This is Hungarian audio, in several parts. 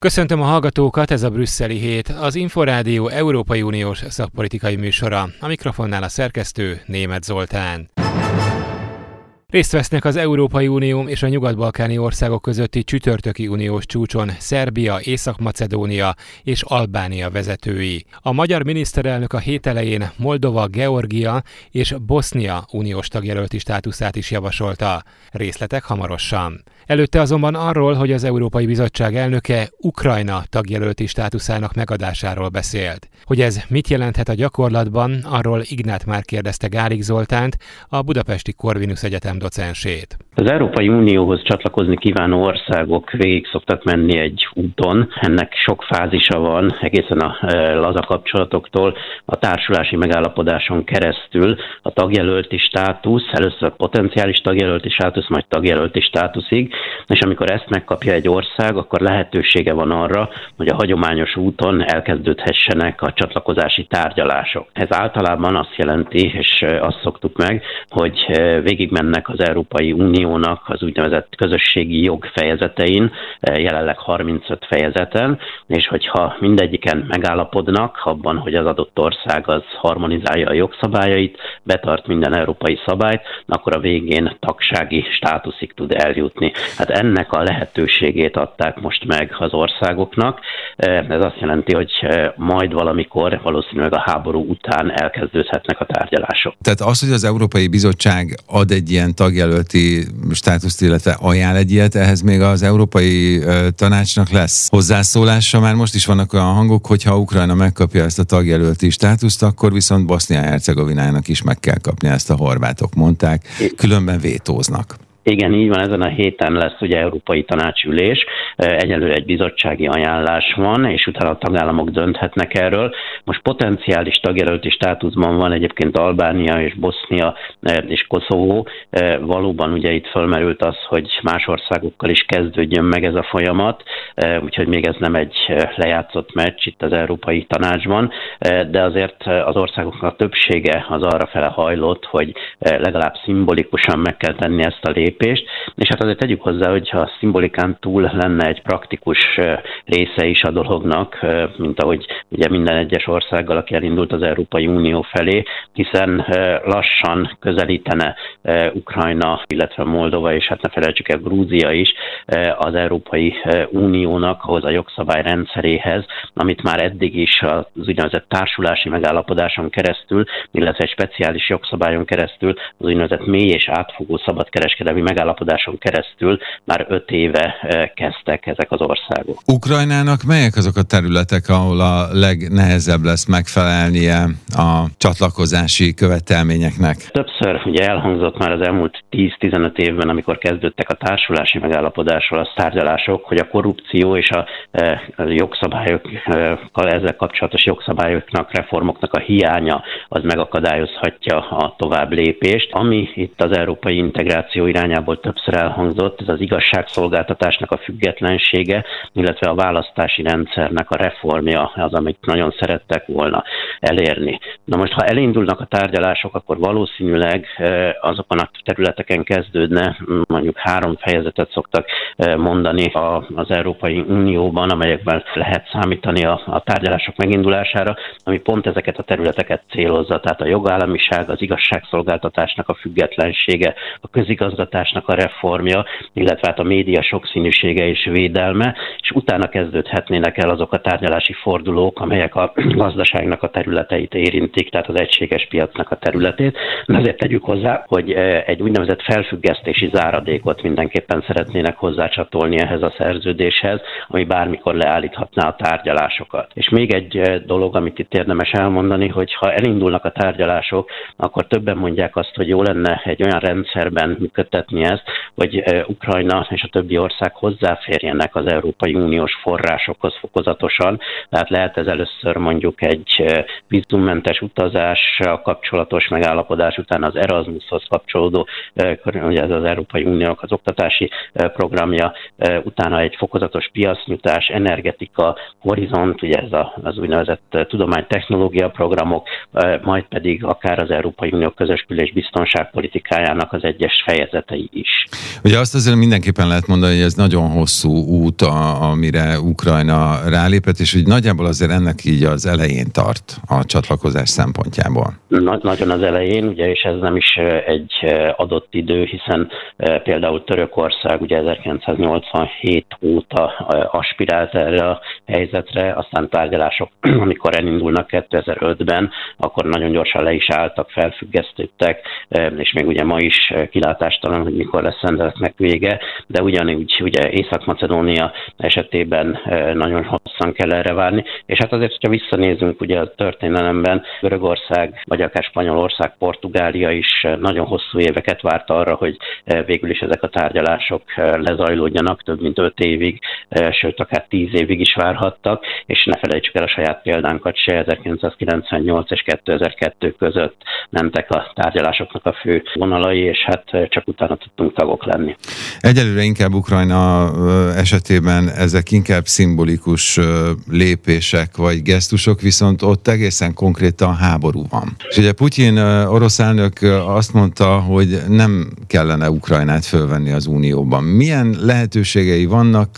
Köszöntöm a hallgatókat, ez a Brüsszeli Hét, az Inforádió Európai Uniós szakpolitikai műsora. A mikrofonnál a szerkesztő Német Zoltán. Részt vesznek az Európai Unió és a nyugat-balkáni országok közötti csütörtöki uniós csúcson Szerbia, Észak-Macedónia és Albánia vezetői. A magyar miniszterelnök a hét elején Moldova, Georgia és Bosznia uniós tagjelölti státuszát is javasolta. Részletek hamarosan. Előtte azonban arról, hogy az Európai Bizottság elnöke Ukrajna tagjelölti státuszának megadásáról beszélt. Hogy ez mit jelenthet a gyakorlatban, arról Ignát már kérdezte Gárik Zoltánt, a Budapesti Corvinus Egyetem docensét. Az Európai Unióhoz csatlakozni kívánó országok végig szoktak menni egy úton. Ennek sok fázisa van, egészen a e, laza kapcsolatoktól, a társulási megállapodáson keresztül a tagjelölti státusz, először potenciális tagjelölti státusz, majd tagjelölti státuszig, és amikor ezt megkapja egy ország, akkor lehetősége van arra, hogy a hagyományos úton elkezdődhessenek a csatlakozási tárgyalások. Ez általában azt jelenti, és azt szoktuk meg, hogy végigmennek az Európai Unió Uniónak az úgynevezett közösségi jog fejezetein, jelenleg 35 fejezeten, és hogyha mindegyiken megállapodnak abban, hogy az adott ország az harmonizálja a jogszabályait, betart minden európai szabályt, akkor a végén tagsági státuszig tud eljutni. Hát ennek a lehetőségét adták most meg az országoknak. Eh, ez azt jelenti, hogy eh, majd valamikor, valószínűleg a háború után elkezdődhetnek a tárgyalások. Tehát az, hogy az Európai Bizottság ad egy ilyen tagjelölti státuszt, illetve ajánl egy ilyet, ehhez még az Európai Tanácsnak lesz hozzászólása. Már most is vannak olyan hangok, hogy ha Ukrajna megkapja ezt a tagjelölti státuszt, akkor viszont Bosznia-Hercegovinának is meg kell kapni ezt a horvátok mondták, különben vétóznak. Igen, így van, ezen a héten lesz ugye Európai Tanácsülés, egyelőre egy bizottsági ajánlás van, és utána a tagállamok dönthetnek erről. Most potenciális tagjelölti státuszban van egyébként Albánia és Bosznia és Koszovó. Valóban ugye itt fölmerült az, hogy más országokkal is kezdődjön meg ez a folyamat, úgyhogy még ez nem egy lejátszott meccs itt az Európai Tanácsban, de azért az országoknak a többsége az arra fele hajlott, hogy legalább szimbolikusan meg kell tenni ezt a lépést, lépést, és hát azért tegyük hozzá, hogy ha a szimbolikán túl lenne egy praktikus része is a dolognak, mint ahogy ugye minden egyes országgal, aki elindult az Európai Unió felé, hiszen lassan közelítene Ukrajna, illetve Moldova, és hát ne felejtsük el Grúzia is az Európai Uniónak, ahhoz a jogszabály rendszeréhez, amit már eddig is az úgynevezett társulási megállapodáson keresztül, illetve egy speciális jogszabályon keresztül az úgynevezett mély és átfogó szabadkereskedelmi megállapodáson keresztül már öt éve eh, kezdtek ezek az országok. Ukrajnának melyek azok a területek, ahol a legnehezebb lesz megfelelnie a csatlakozási követelményeknek? Többször ugye elhangzott már az elmúlt 10-15 évben, amikor kezdődtek a társulási megállapodásról a tárgyalások, hogy a korrupció és a, eh, a jogszabályokkal ezzel kapcsolatos jogszabályoknak, reformoknak a hiánya az megakadályozhatja a tovább lépést, ami itt az európai integráció irányába irányából többször elhangzott, ez az igazságszolgáltatásnak a függetlensége, illetve a választási rendszernek a reformja az, amit nagyon szerettek volna elérni. Na most, ha elindulnak a tárgyalások, akkor valószínűleg azokon a területeken kezdődne, mondjuk három fejezetet szoktak mondani az Európai Unióban, amelyekben lehet számítani a, a tárgyalások megindulására, ami pont ezeket a területeket célozza, tehát a jogállamiság, az igazságszolgáltatásnak a függetlensége, a közigazgatás oktatásnak a reformja, illetve hát a média sokszínűsége és védelme, és utána kezdődhetnének el azok a tárgyalási fordulók, amelyek a gazdaságnak a területeit érintik, tehát az egységes piacnak a területét. De azért tegyük hozzá, hogy e, egy úgynevezett felfüggesztési záradékot mindenképpen szeretnének hozzácsatolni ehhez a szerződéshez, ami bármikor leállíthatná a tárgyalásokat. És még egy e, dolog, amit itt érdemes elmondani, hogy ha elindulnak a tárgyalások, akkor többen mondják azt, hogy jó lenne egy olyan rendszerben működtetni támogatni ezt, hogy Ukrajna és a többi ország hozzáférjenek az Európai Uniós forrásokhoz fokozatosan. Tehát lehet ez először mondjuk egy vízummentes utazással kapcsolatos megállapodás után az Erasmushoz kapcsolódó, ugye ez az Európai Uniónak az oktatási programja, utána egy fokozatos piacnyitás, energetika, horizont, ugye ez az úgynevezett tudománytechnológia programok, majd pedig akár az Európai Unió közös kül- biztonságpolitikájának az egyes fejezetei feltételei is. Ugye azt azért mindenképpen lehet mondani, hogy ez nagyon hosszú út, a, amire Ukrajna rálépett, és hogy nagyjából azért ennek így az elején tart a csatlakozás szempontjából. Na, nagyon az elején, ugye, és ez nem is egy adott idő, hiszen például Törökország ugye 1987 óta aspirált erre a helyzetre, aztán tárgyalások, amikor elindulnak 2005-ben, akkor nagyon gyorsan le is álltak, felfüggesztettek, és még ugye ma is kilátástalan, hogy mikor lesz ennek vége, de ugyanúgy ugye Észak-Macedónia esetében nagyon hosszan kell erre várni, és hát azért, hogyha visszanézünk ugye a történelemben, Görögország, vagy akár Spanyolország, Portugália is nagyon hosszú éveket várt arra, hogy végül is ezek a tárgyalások lezajlódjanak, több mint öt évig, sőt akár tíz évig is várhattak, és ne felejtsük el a saját példánkat se, 1998 és 2002 között mentek a tárgyalásoknak a fő vonalai, és hát csak utána tudtunk tagok lenni. Egyelőre inkább Ukrajna esetében ezek inkább szimbolikus lépések vagy gesztusok, viszont ott egészen konkrétan háború van. És ugye Putyin orosz elnök azt mondta, hogy nem kellene Ukrajnát fölvenni az Unióban. Milyen lehetőségei vannak,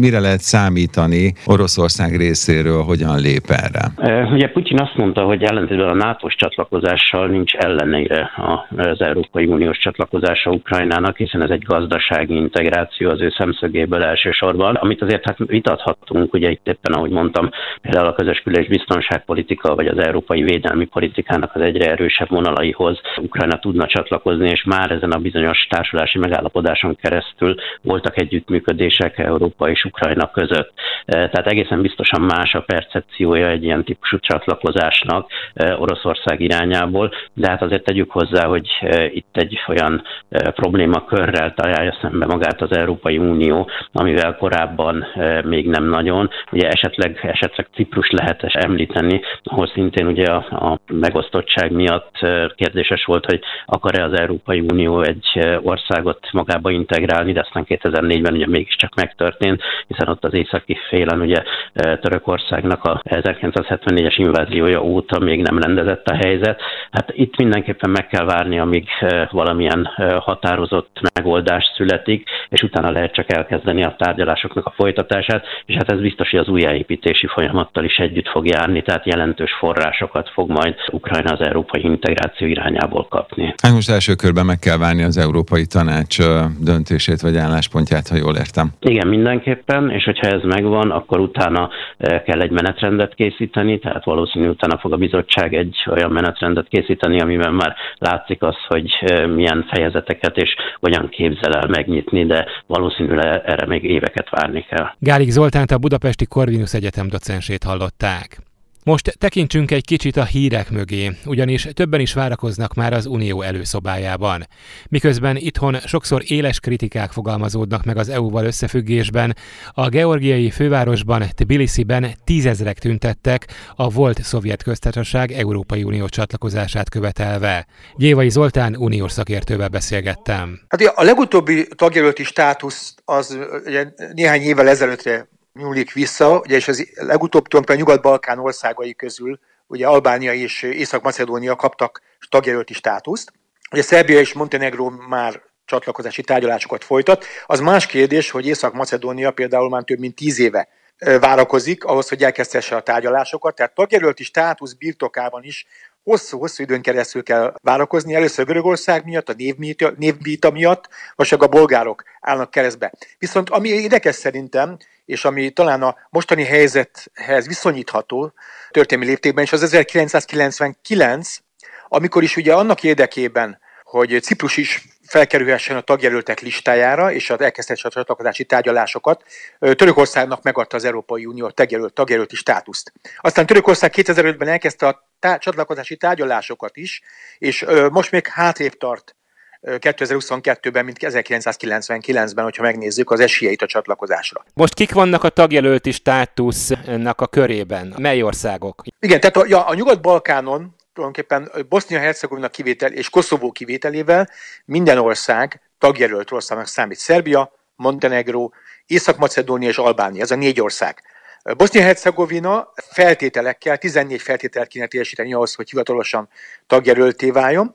mire lehet számítani Oroszország részéről, hogyan lép erre? Ugye Putyin azt mondta, hogy ellentétben a NATO-s csatlakozással nincs ellenére az Európai Uniós csatlakozása Ukrajnának, hiszen ez egy gazdasági integráció az ő szemszögéből elsősorban, amit azért hát vitathattunk, ugye itt éppen, ahogy mondtam, például a közös kül- és biztonságpolitika, vagy az európai védelmi politikának az egyre erősebb vonalaihoz Ukrajna tudna csatlakozni, és már ezen a bizonyos társulási megállapodáson keresztül voltak együttműködések Európa és Ukrajna között. Tehát egészen biztosan más a percepciója egy ilyen típusú csatlakozásnak Oroszország irányából, de hát azért tegyük hozzá, hogy itt egy olyan problémakörrel találja szembe magát az Európai Unió, amivel korábban még nem nagyon. Ugye esetleg, esetleg Ciprus lehet említeni, ahol szintén ugye a, a megosztottság miatt kérdéses volt, hogy akar-e az Európai Unió egy országot magába integrálni, de aztán 2004-ben ugye mégiscsak megtörtént, hiszen ott az északi félen ugye Törökországnak a 1974-es inváziója óta még nem rendezett a helyzet. Hát itt mindenképpen meg kell várni, amíg valamilyen határozott megoldás születik, és utána lehet csak elkezdeni a tárgyalásoknak a folytatását, és hát ez biztos, hogy az újjáépítési folyamattal is együtt fog járni, tehát jelentős forrásokat fog majd Ukrajna az európai integráció irányából kapni. Hát most első körben meg kell várni az Európai Tanács döntését vagy álláspontját, ha jól értem. Igen, mindenképpen, és hogyha ez megvan, akkor utána kell egy menetrendet készíteni, tehát valószínű utána fog a bizottság egy olyan menetrendet készíteni, amiben már látszik az, hogy milyen fejezeteket és hogyan képzel el megnyitni, de valószínűleg erre még éveket várni kell. Gálik Zoltánt a Budapesti Corvinus Egyetem docensét hallották. Most tekintsünk egy kicsit a hírek mögé, ugyanis többen is várakoznak már az Unió előszobájában. Miközben itthon sokszor éles kritikák fogalmazódnak meg az EU-val összefüggésben, a georgiai fővárosban, Tbilisi-ben tízezrek tüntettek a volt szovjet köztársaság Európai Unió csatlakozását követelve. Gyévai Zoltán uniós szakértővel beszélgettem. Hát a legutóbbi tagjelölti státusz az ugye, néhány évvel ezelőttre nyúlik vissza, ugye, és az legutóbb a Nyugat-Balkán országai közül, ugye Albánia és Észak-Macedónia kaptak tagjelölti státuszt. Ugye Szerbia és Montenegro már csatlakozási tárgyalásokat folytat. Az más kérdés, hogy Észak-Macedónia például már több mint tíz éve várakozik ahhoz, hogy elkezdhesse a tárgyalásokat. Tehát tagjelölti státusz birtokában is hosszú-hosszú időn keresztül kell várakozni. Először Görögország miatt, a névbíta miatt, vagy a bolgárok állnak keresztbe. Viszont ami érdekes szerintem, és ami talán a mostani helyzethez viszonyítható történelmi léptékben is az 1999, amikor is ugye annak érdekében, hogy Ciprus is felkerülhessen a tagjelöltek listájára, és az elkezdhesse a csatlakozási tárgyalásokat. Törökországnak megadta az Európai Unió a tagjelölt, tagjelölti státuszt. Aztán Törökország 2005-ben elkezdte a tá- csatlakozási tárgyalásokat is, és most még hátrébb tart 2022-ben, mint 1999-ben, hogyha megnézzük az esélyeit a csatlakozásra. Most kik vannak a tagjelölti státusznak a körében? Mely országok? Igen, tehát a, ja, a Nyugat-Balkánon tulajdonképpen Bosznia-Hercegovina kivétel és Koszovó kivételével minden ország tagjelölt országnak számít. Szerbia, Montenegro, Észak-Macedónia és Albánia, ez a négy ország. Bosznia-Hercegovina feltételekkel, 14 feltételt kéne teljesíteni ahhoz, hogy hivatalosan tagjelölté váljon,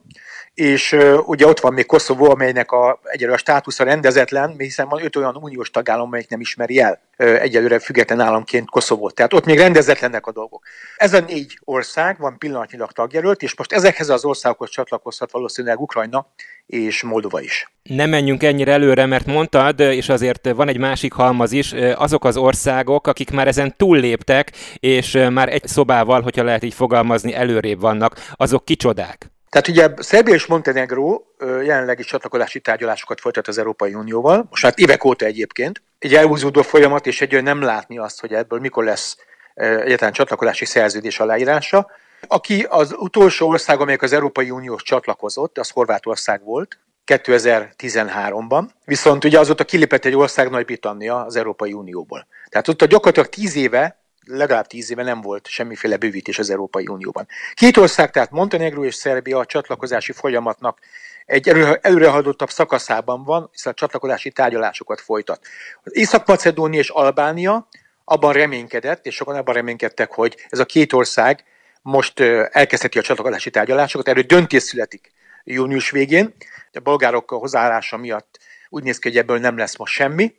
és ugye ott van még Koszovó, amelynek a, egyelőre a státusza rendezetlen, hiszen van öt olyan uniós tagállam, amelyik nem ismeri el egyelőre független államként Koszovót. Tehát ott még rendezetlenek a dolgok. Ez a négy ország van pillanatnyilag tagjelölt, és most ezekhez az országokhoz csatlakozhat valószínűleg Ukrajna és Moldova is. Nem menjünk ennyire előre, mert mondtad, és azért van egy másik halmaz is, azok az országok, akik már ezen túlléptek, és már egy szobával, hogyha lehet így fogalmazni, előrébb vannak, azok kicsodák? Tehát ugye Szerbia és Montenegro jelenleg is csatlakozási tárgyalásokat folytat az Európai Unióval, most hát évek óta egyébként. Egy elhúzódó folyamat, és egy nem látni azt, hogy ebből mikor lesz egyáltalán csatlakozási szerződés aláírása. Aki az utolsó ország, amelyik az Európai Unióhoz csatlakozott, az Horvátország volt, 2013-ban, viszont ugye azóta kilépett egy ország Nagy-Britannia az Európai Unióból. Tehát ott a gyakorlatilag tíz éve legalább tíz éve nem volt semmiféle bővítés az Európai Unióban. Két ország, tehát Montenegro és Szerbia a csatlakozási folyamatnak egy előrehajdottabb szakaszában van, hiszen a csatlakozási tárgyalásokat folytat. Az Észak-Macedónia és Albánia abban reménykedett, és sokan abban reménykedtek, hogy ez a két ország most elkezdheti a csatlakozási tárgyalásokat, erről döntés születik június végén. A bolgárok hozzáállása miatt úgy néz ki, hogy ebből nem lesz most semmi,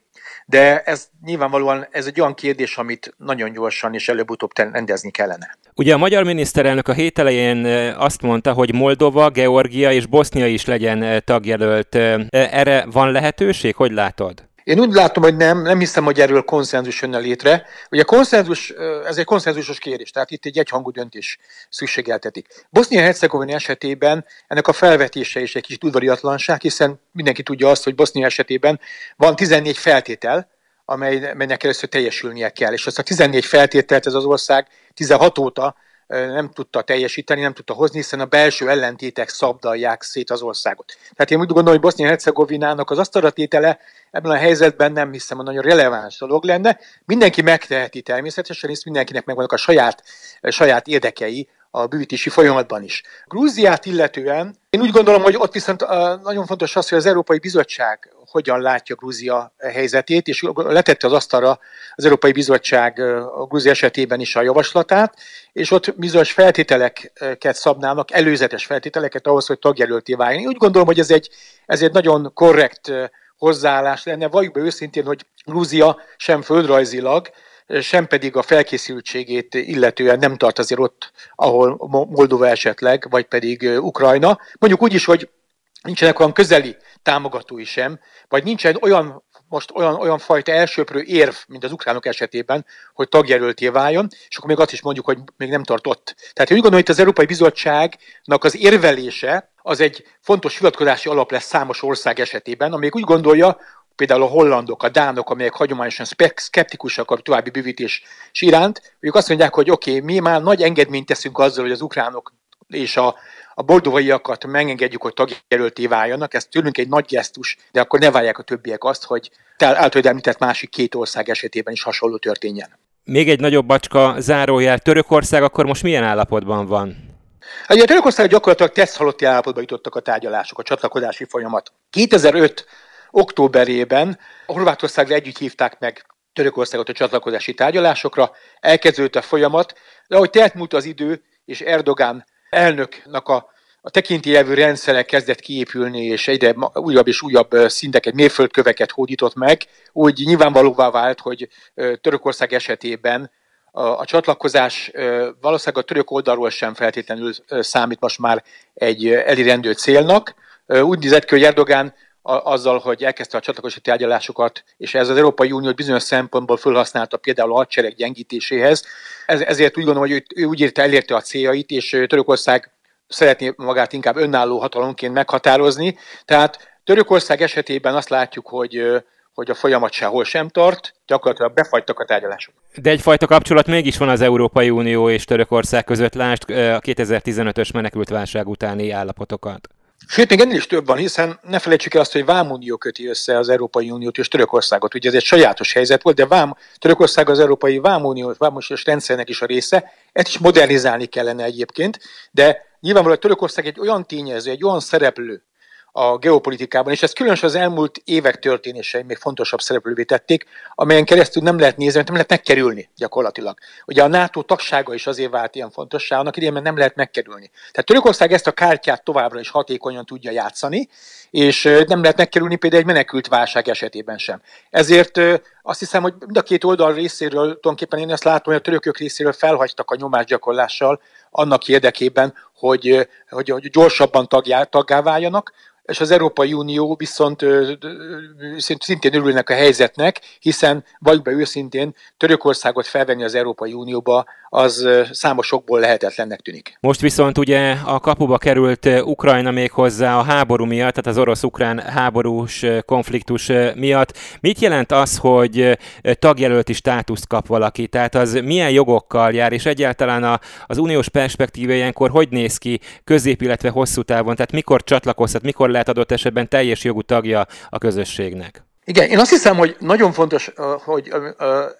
de ez nyilvánvalóan ez egy olyan kérdés, amit nagyon gyorsan és előbb-utóbb rendezni kellene. Ugye a magyar miniszterelnök a hét elején azt mondta, hogy Moldova, Georgia és Bosznia is legyen tagjelölt. Erre van lehetőség? Hogy látod? Én úgy látom, hogy nem, nem hiszem, hogy erről konszenzus jönne létre. Ugye a konszenzus, ez egy konszenzusos kérés, tehát itt egy egyhangú döntés szükségeltetik. Bosznia-Hercegovina esetében ennek a felvetése is egy kicsit udvariatlanság, hiszen mindenki tudja azt, hogy Bosznia esetében van 14 feltétel, amelynek keresztül teljesülnie kell. És azt a 14 feltételt ez az ország 16 óta nem tudta teljesíteni, nem tudta hozni, hiszen a belső ellentétek szabdalják szét az országot. Tehát én úgy gondolom, hogy Bosznia-Hercegovinának az asztalatétele ebben a helyzetben nem hiszem, hogy nagyon releváns dolog lenne. Mindenki megteheti természetesen, hisz mindenkinek megvannak a saját, saját érdekei a bűvítési folyamatban is. Grúziát illetően én úgy gondolom, hogy ott viszont nagyon fontos az, hogy az Európai Bizottság hogyan látja Grúzia helyzetét, és letette az asztalra az Európai Bizottság a Grúzia esetében is a javaslatát, és ott bizonyos feltételeket szabnának, előzetes feltételeket ahhoz, hogy tagjelölté váljon. Úgy gondolom, hogy ez egy, ez egy nagyon korrekt hozzáállás lenne. Valljuk be őszintén, hogy Grúzia sem földrajzilag, sem pedig a felkészültségét illetően nem tart azért ott, ahol Moldova esetleg, vagy pedig Ukrajna. Mondjuk úgy is, hogy nincsenek olyan közeli támogatói sem, vagy nincsen olyan most olyan, olyan fajta elsőprő érv, mint az ukránok esetében, hogy tagjelölté váljon, és akkor még azt is mondjuk, hogy még nem tartott. Tehát én úgy gondolom, hogy az Európai Bizottságnak az érvelése az egy fontos hivatkozási alap lesz számos ország esetében, amelyik úgy gondolja, például a hollandok, a dánok, amelyek hagyományosan szkeptikusak a további bővítés iránt, ők azt mondják, hogy oké, okay, mi már nagy engedményt teszünk azzal, hogy az ukránok és a, a boldovaiakat megengedjük, hogy tagjelölté váljanak, ez tőlünk egy nagy gesztus, de akkor ne várják a többiek azt, hogy általában említett másik két ország esetében is hasonló történjen. Még egy nagyobb bacska zárójel. Törökország akkor most milyen állapotban van? Hát, a Törökország gyakorlatilag teszt halotti állapotba jutottak a tárgyalások, a csatlakozási folyamat. 2005 októberében Horvátországra együtt hívták meg Törökországot a csatlakozási tárgyalásokra, elkezdődött a folyamat, de ahogy telt múlt az idő, és Erdogán elnöknek a, a tekintélyelvű rendszere kezdett kiépülni, és egyre újabb és újabb szinteket, mérföldköveket hódított meg, úgy nyilvánvalóvá vált, hogy Törökország esetében a, a csatlakozás valószínűleg a török oldalról sem feltétlenül számít most már egy elirendő célnak. Úgy nézett ki, hogy Erdogán azzal, hogy elkezdte a csatlakozási tárgyalásokat, és ez az Európai Unió bizonyos szempontból felhasználta például a hadsereg gyengítéséhez. Ez, ezért úgy gondolom, hogy ő úgy érte, elérte a céljait, és Törökország szeretné magát inkább önálló hatalomként meghatározni. Tehát Törökország esetében azt látjuk, hogy hogy a folyamat sehol sem tart, gyakorlatilag befagytak a tárgyalások. De egyfajta kapcsolat mégis van az Európai Unió és Törökország között, lásd a 2015-ös menekültválság utáni állapotokat. Sőt, még ennél is több van, hiszen ne felejtsük el azt, hogy Vámunió köti össze az Európai Uniót és Törökországot. Ugye ez egy sajátos helyzet volt, de Vám, Törökország az Európai Vámunió, Vámuniós rendszernek is a része. Ezt is modernizálni kellene egyébként, de nyilvánvalóan Törökország egy olyan tényező, egy olyan szereplő, a geopolitikában, és ez különösen az elmúlt évek történései még fontosabb szereplővé tették, amelyen keresztül nem lehet nézni, nem lehet megkerülni gyakorlatilag. Ugye a NATO tagsága is azért vált ilyen fontossá, annak idején, mert nem lehet megkerülni. Tehát Törökország ezt a kártyát továbbra is hatékonyan tudja játszani, és nem lehet megkerülni például egy menekült válság esetében sem. Ezért azt hiszem, hogy mind a két oldal részéről tulajdonképpen én azt látom, hogy a törökök részéről felhagytak a nyomásgyakorlással annak érdekében, hogy, hogy, hogy gyorsabban tagjá, taggá váljanak, és az Európai Unió viszont szintén örülnek a helyzetnek, hiszen vagy be őszintén Törökországot felvenni az Európai Unióba az számosokból lehetetlennek tűnik. Most viszont ugye a kapuba került Ukrajna még hozzá a háború miatt, tehát az orosz-ukrán háborús konfliktus miatt. Mit jelent az, hogy tagjelölti státuszt kap valaki? Tehát az milyen jogokkal jár, és egyáltalán az uniós perspektíva ilyenkor hogy néz ki közép, illetve hosszú távon? Tehát mikor csatlakozhat, mikor lehet adott esetben teljes jogú tagja a közösségnek? Igen, én azt hiszem, hogy nagyon fontos, hogy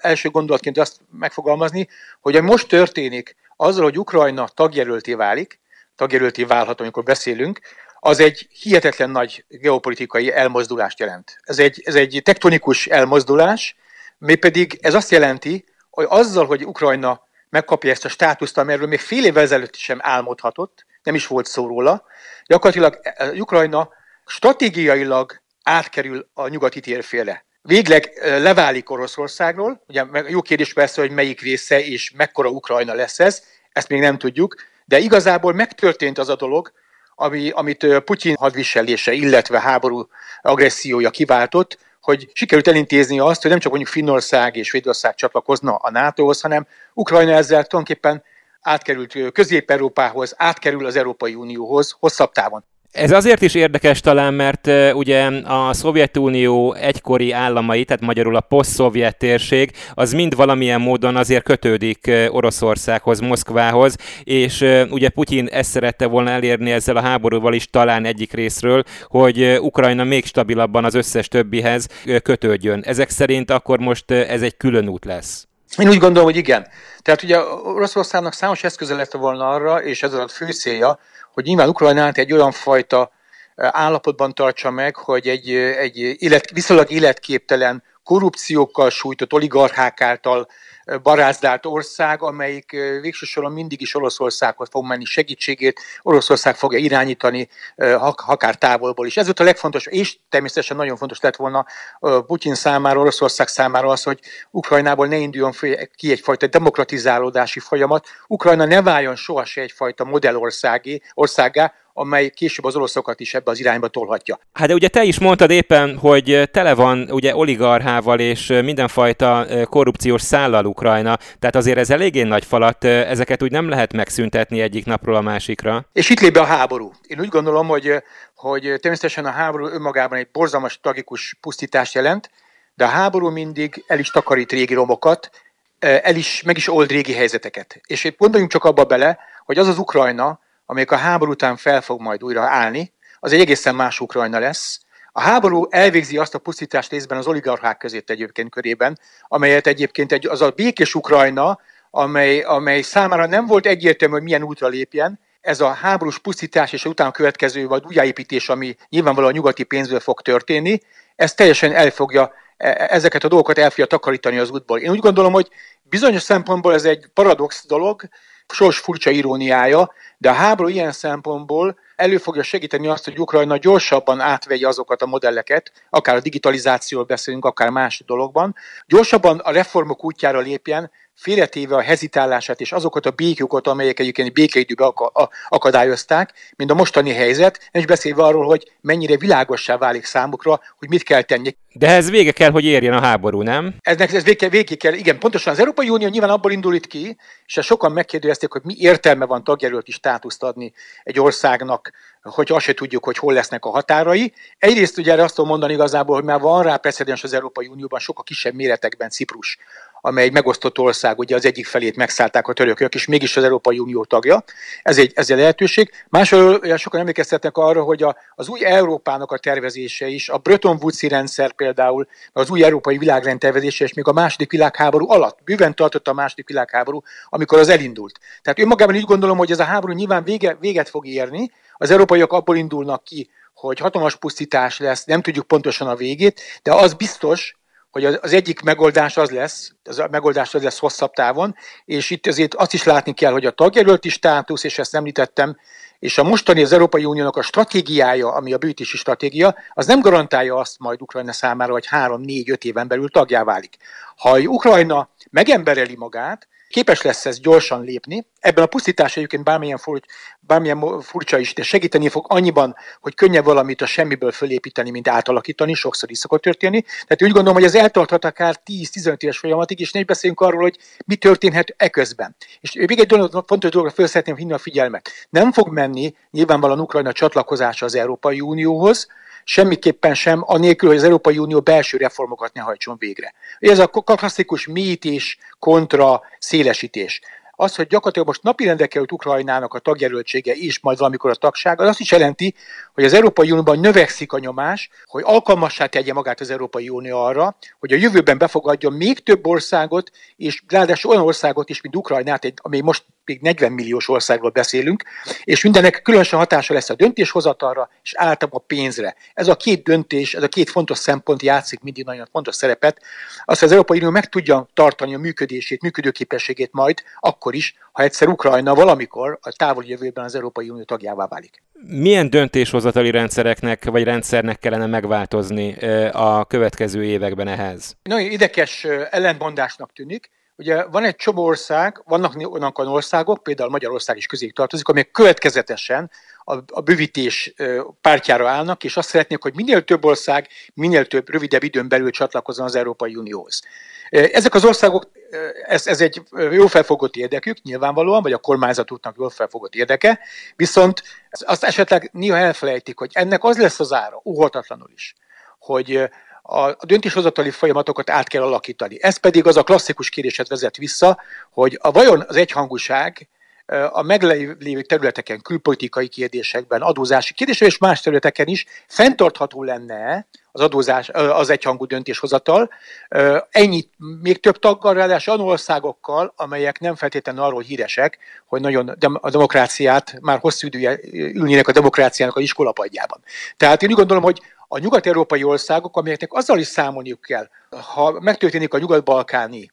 első gondolatként azt megfogalmazni, hogy ami most történik, azzal, hogy Ukrajna tagjelölté válik, tagjelölté válhat, amikor beszélünk, az egy hihetetlen nagy geopolitikai elmozdulást jelent. Ez egy, ez egy tektonikus elmozdulás, mégpedig ez azt jelenti, hogy azzal, hogy Ukrajna megkapja ezt a státuszt, amiről még fél évvel ezelőtt sem álmodhatott, nem is volt szó róla, gyakorlatilag Ukrajna stratégiailag átkerül a nyugati térféle. Végleg leválik Oroszországról, ugye jó kérdés persze, hogy melyik része és mekkora Ukrajna lesz ez, ezt még nem tudjuk, de igazából megtörtént az a dolog, ami, amit Putyin hadviselése, illetve háború agressziója kiváltott, hogy sikerült elintézni azt, hogy nem csak mondjuk Finnország és Svédország csatlakozna a NATO-hoz, hanem Ukrajna ezzel tulajdonképpen átkerült Közép-Európához, átkerül az Európai Unióhoz hosszabb távon. Ez azért is érdekes talán, mert ugye a Szovjetunió egykori államai, tehát magyarul a poszt-szovjet térség, az mind valamilyen módon azért kötődik Oroszországhoz, Moszkvához, és ugye Putyin ezt szerette volna elérni ezzel a háborúval is talán egyik részről, hogy Ukrajna még stabilabban az összes többihez kötődjön. Ezek szerint akkor most ez egy külön út lesz. Én úgy gondolom, hogy igen. Tehát ugye Oroszországnak számos eszköze lett volna arra, és ez a fő célja, hogy nyilván Ukrajnát egy olyan fajta állapotban tartsa meg, hogy egy, egy élet, viszonylag életképtelen korrupciókkal sújtott oligarchák által barázdált ország, amelyik végső soron mindig is Oroszországhoz fog menni segítségét, Oroszország fogja irányítani, akár távolból is. Ez volt a legfontosabb, és természetesen nagyon fontos lett volna Putyin számára, Oroszország számára az, hogy Ukrajnából ne induljon ki egyfajta demokratizálódási folyamat, Ukrajna ne váljon sohasem egyfajta modellországé, országá, amely később az oroszokat is ebbe az irányba tolhatja. Hát de ugye te is mondtad éppen, hogy tele van ugye oligarchával és mindenfajta korrupciós szállal Ukrajna, tehát azért ez eléggé nagy falat, ezeket úgy nem lehet megszüntetni egyik napról a másikra. És itt lép be a háború. Én úgy gondolom, hogy, hogy természetesen a háború önmagában egy borzalmas, tragikus pusztítást jelent, de a háború mindig el is takarít régi romokat, el is, meg is old régi helyzeteket. És gondoljunk csak abba bele, hogy az az Ukrajna, amelyik a háború után fel fog majd újra állni, az egy egészen más Ukrajna lesz. A háború elvégzi azt a pusztítást részben az oligarchák között egyébként körében, amelyet egyébként egy, az a békés Ukrajna, amely, amely számára nem volt egyértelmű, hogy milyen útra lépjen, ez a háborús pusztítás és utána következő vagy újjáépítés, ami nyilvánvalóan a nyugati pénzből fog történni, ez teljesen el fogja, e, e, ezeket a dolgokat el fogja takarítani az útból. Én úgy gondolom, hogy bizonyos szempontból ez egy paradox dolog, sors furcsa iróniája, de a háború ilyen szempontból elő fogja segíteni azt, hogy Ukrajna gyorsabban átvegye azokat a modelleket, akár a digitalizációról beszélünk, akár más dologban, gyorsabban a reformok útjára lépjen, félretéve a hezitálását és azokat a békjukat, amelyek egyébként békeidőben akadályozták, mint a mostani helyzet, és beszélve arról, hogy mennyire világossá válik számukra, hogy mit kell tenni. De ez vége kell, hogy érjen a háború, nem? Eznek ez vége, vége kell, igen, pontosan az Európai Unió nyilván abból indul itt ki, és sokan megkérdezték, hogy mi értelme van tagjelölti státuszt adni egy országnak, hogy azt se tudjuk, hogy hol lesznek a határai. Egyrészt ugye erre azt tudom mondani igazából, hogy már van rá precedens az Európai Unióban, sokkal kisebb méretekben Ciprus amely egy megosztott ország, ugye az egyik felét megszállták a törökök, és mégis az Európai Unió tagja. Ez egy, ez egy lehetőség. Másról sokan emlékeztetnek arra, hogy a, az új Európának a tervezése is, a Bretton woods rendszer például, az új európai világrend tervezése, és még a második világháború alatt, bőven tartott a második világháború, amikor az elindult. Tehát önmagában így gondolom, hogy ez a háború nyilván vége, véget fog érni, az európaiak abból indulnak ki, hogy hatalmas pusztítás lesz, nem tudjuk pontosan a végét, de az biztos, hogy az egyik megoldás az lesz, az a megoldás az lesz hosszabb távon, és itt azért azt is látni kell, hogy a tagjelölti státusz, és ezt említettem, és a mostani az Európai Uniónak a stratégiája, ami a bűtési stratégia, az nem garantálja azt majd Ukrajna számára, hogy három, négy, öt éven belül tagjá válik. Ha Ukrajna megembereli magát, képes lesz ez gyorsan lépni. Ebben a pusztítás egyébként bármilyen, furcsa, bármilyen furcsa is, de segíteni fog annyiban, hogy könnyebb valamit a semmiből fölépíteni, mint átalakítani, sokszor is szokott történni. Tehát úgy gondolom, hogy ez eltarthat akár 10-15 éves folyamatig, és ne beszéljünk arról, hogy mi történhet eközben. És még egy dolog, fontos dologra föl szeretném hinni a figyelmet. Nem fog menni nyilvánvalóan Ukrajna csatlakozása az Európai Unióhoz, semmiképpen sem, anélkül, hogy az Európai Unió belső reformokat ne hajtson végre. Ez a klasszikus mélyítés kontra szélesítés az, hogy gyakorlatilag most napirendre került Ukrajnának a tagjelöltsége és majd valamikor a tagság, az azt is jelenti, hogy az Európai Unióban növekszik a nyomás, hogy alkalmassá tegye magát az Európai Unió arra, hogy a jövőben befogadjon még több országot, és ráadásul olyan országot is, mint Ukrajnát, ami most még 40 milliós országról beszélünk, és mindenek különösen hatása lesz a döntéshozatalra, és általában a pénzre. Ez a két döntés, ez a két fontos szempont játszik mindig nagyon fontos szerepet. Azt az Európai Unió meg tudja tartani a működését, működőképességét majd, akkor is, ha egyszer Ukrajna valamikor a távoli jövőben az Európai Unió tagjává válik. Milyen döntéshozatali rendszereknek vagy rendszernek kellene megváltozni a következő években ehhez? Nagyon érdekes ellentmondásnak tűnik. Ugye van egy csomó ország, vannak olyan országok, például Magyarország is közé tartozik, amelyek következetesen a, a bővítés pártjára állnak, és azt szeretnék, hogy minél több ország, minél több rövidebb időn belül csatlakozzon az Európai Unióhoz. Ezek az országok, ez, ez egy jó felfogott érdekük, nyilvánvalóan, vagy a kormányzatoknak jól felfogott érdeke, viszont azt esetleg néha elfelejtik, hogy ennek az lesz az ára, óhatatlanul is, hogy a döntéshozatali folyamatokat át kell alakítani. Ez pedig az a klasszikus kérdéset vezet vissza, hogy a vajon az egyhangúság a meglévő területeken, külpolitikai kérdésekben, adózási kérdésekben és más területeken is fenntartható lenne az adózás, az egyhangú döntéshozatal. Ennyit még több taggal, ráadásul olyan országokkal, amelyek nem feltétlenül arról híresek, hogy nagyon a demokráciát, már hosszú idője ülnének a demokráciának a iskolapadjában. Tehát én úgy gondolom, hogy a nyugat-európai országok, amelyeknek azzal is számolniuk kell, ha megtörténik a nyugat-balkáni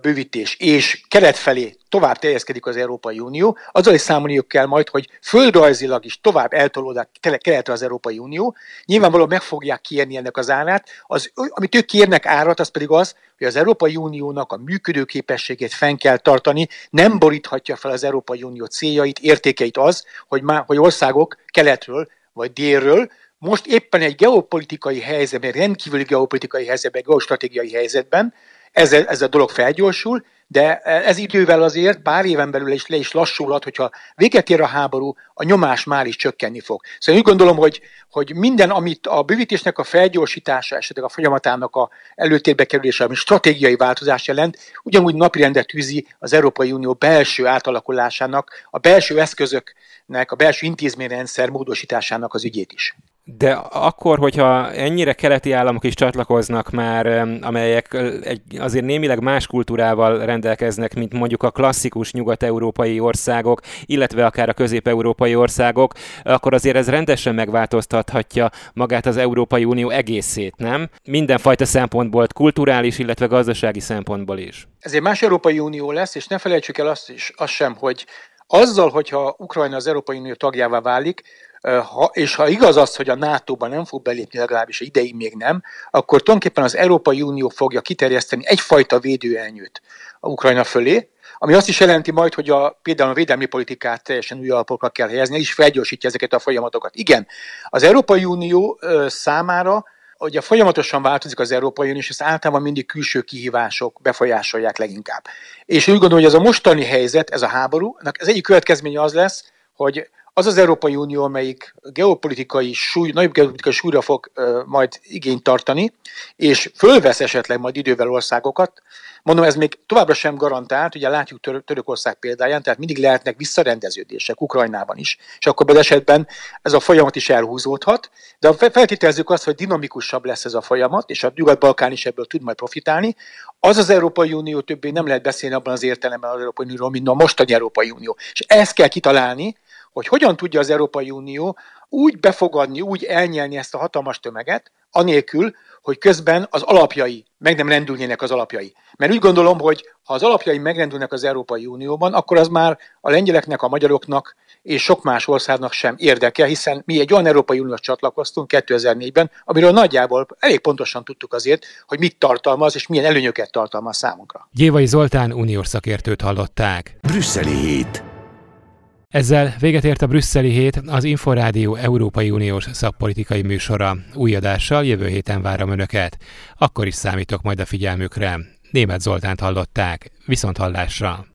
bővítés, és kelet felé tovább teljeszkedik az Európai Unió, azzal is számolniuk kell majd, hogy földrajzilag is tovább eltolódik keletre az Európai Unió, nyilvánvalóan meg fogják kérni ennek az árát, az, amit ők kérnek árat, az pedig az, hogy az Európai Uniónak a működőképességét fenn kell tartani, nem boríthatja fel az Európai Unió céljait, értékeit az, hogy, már, hogy országok keletről vagy délről most éppen egy geopolitikai helyzetben, rendkívüli geopolitikai helyzetben, geostratégiai helyzetben, ez, ez a dolog felgyorsul, de ez idővel azért pár éven belül is le is lassulhat, hogyha véget ér a háború, a nyomás már is csökkenni fog. Szóval úgy gondolom, hogy, hogy minden, amit a bővítésnek a felgyorsítása, esetleg a folyamatának a előtérbe kerülése, ami stratégiai változás jelent, ugyanúgy napirendet tűzi az Európai Unió belső átalakulásának, a belső eszközöknek, a belső intézményrendszer módosításának az ügyét is. De akkor, hogyha ennyire keleti államok is csatlakoznak már, amelyek egy azért némileg más kultúrával rendelkeznek, mint mondjuk a klasszikus nyugat-európai országok, illetve akár a közép-európai országok, akkor azért ez rendesen megváltoztathatja magát az Európai Unió egészét, nem? Mindenfajta szempontból, kulturális, illetve gazdasági szempontból is. Ez egy más Európai Unió lesz, és ne felejtsük el azt, is, azt sem, hogy azzal, hogyha Ukrajna az Európai Unió tagjává válik, ha, és ha igaz az, hogy a NATO-ban nem fog belépni, legalábbis ideig még nem, akkor tulajdonképpen az Európai Unió fogja kiterjeszteni egyfajta védőelnyőt a Ukrajna fölé, ami azt is jelenti majd, hogy a, például a védelmi politikát teljesen új alapokra kell helyezni, és felgyorsítja ezeket a folyamatokat. Igen, az Európai Unió számára a folyamatosan változik az Európai Unió, és ezt általában mindig külső kihívások befolyásolják leginkább. És úgy gondolom, hogy ez a mostani helyzet, ez a háború, az egyik következménye az lesz, hogy az az Európai Unió, amelyik geopolitikai súly, nagyobb geopolitikai súlyra fog majd igényt tartani, és fölvesz esetleg majd idővel országokat, mondom, ez még továbbra sem garantált, ugye látjuk Tör- Törökország példáján, tehát mindig lehetnek visszarendeződések Ukrajnában is, és akkor esetben ez a folyamat is elhúzódhat, de feltételezzük azt, hogy dinamikusabb lesz ez a folyamat, és a Nyugat-Balkán is ebből tud majd profitálni, az az Európai Unió többé nem lehet beszélni abban az értelemben az Európai Unióról, mint a mostani Európai Unió. És ezt kell kitalálni, hogy hogyan tudja az Európai Unió úgy befogadni, úgy elnyelni ezt a hatalmas tömeget, anélkül, hogy közben az alapjai meg nem rendülnének az alapjai. Mert úgy gondolom, hogy ha az alapjai megrendülnek az Európai Unióban, akkor az már a lengyeleknek, a magyaroknak és sok más országnak sem érdeke, hiszen mi egy olyan Európai Uniós csatlakoztunk 2004-ben, amiről nagyjából elég pontosan tudtuk azért, hogy mit tartalmaz és milyen előnyöket tartalmaz számunkra. Gyévai Zoltán uniós szakértőt hallották. Brüsszeli hét. Ezzel véget ért a brüsszeli hét, az Inforádió Európai Uniós szakpolitikai műsora. Új adással jövő héten várom Önöket. Akkor is számítok majd a figyelmükre. Német Zoltánt hallották. Viszont hallásra!